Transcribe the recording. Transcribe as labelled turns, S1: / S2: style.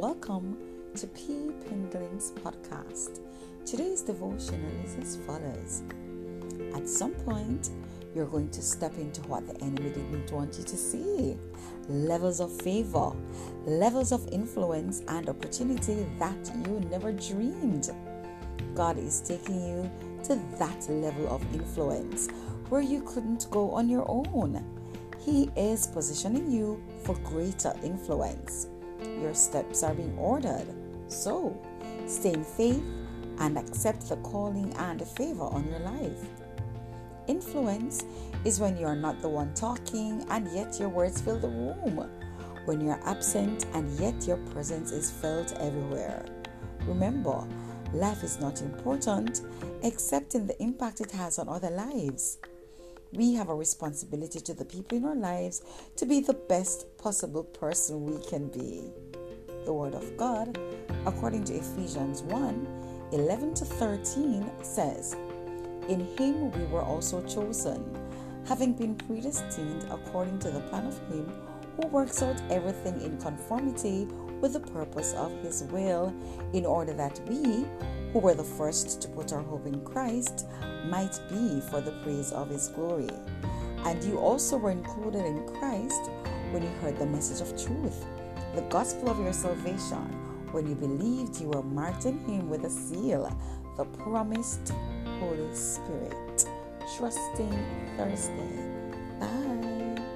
S1: to P. Pendling's podcast. Today's devotional is as follows. At some point, you're going to step into what the enemy didn't want you to see levels of favor, levels of influence, and opportunity that you never dreamed. God is taking you to that level of influence where you couldn't go on your own. He is positioning you for greater influence. Your steps are being ordered. So, stay in faith and accept the calling and the favor on your life. Influence is when you are not the one talking and yet your words fill the room. When you are absent and yet your presence is felt everywhere. Remember, life is not important except in the impact it has on other lives. We have a responsibility to the people in our lives to be the best possible person we can be. The Word of God, according to Ephesians 1 11 to 13, says, In Him we were also chosen, having been predestined according to the plan of Him who works out everything in conformity with the purpose of His will, in order that we, who were the first to put our hope in Christ, might be for the praise of His glory. And you also were included in Christ when you heard the message of truth, the gospel of your salvation. When you believed, you were marked in Him with a seal, the promised Holy Spirit. Trusting Thursday. Bye.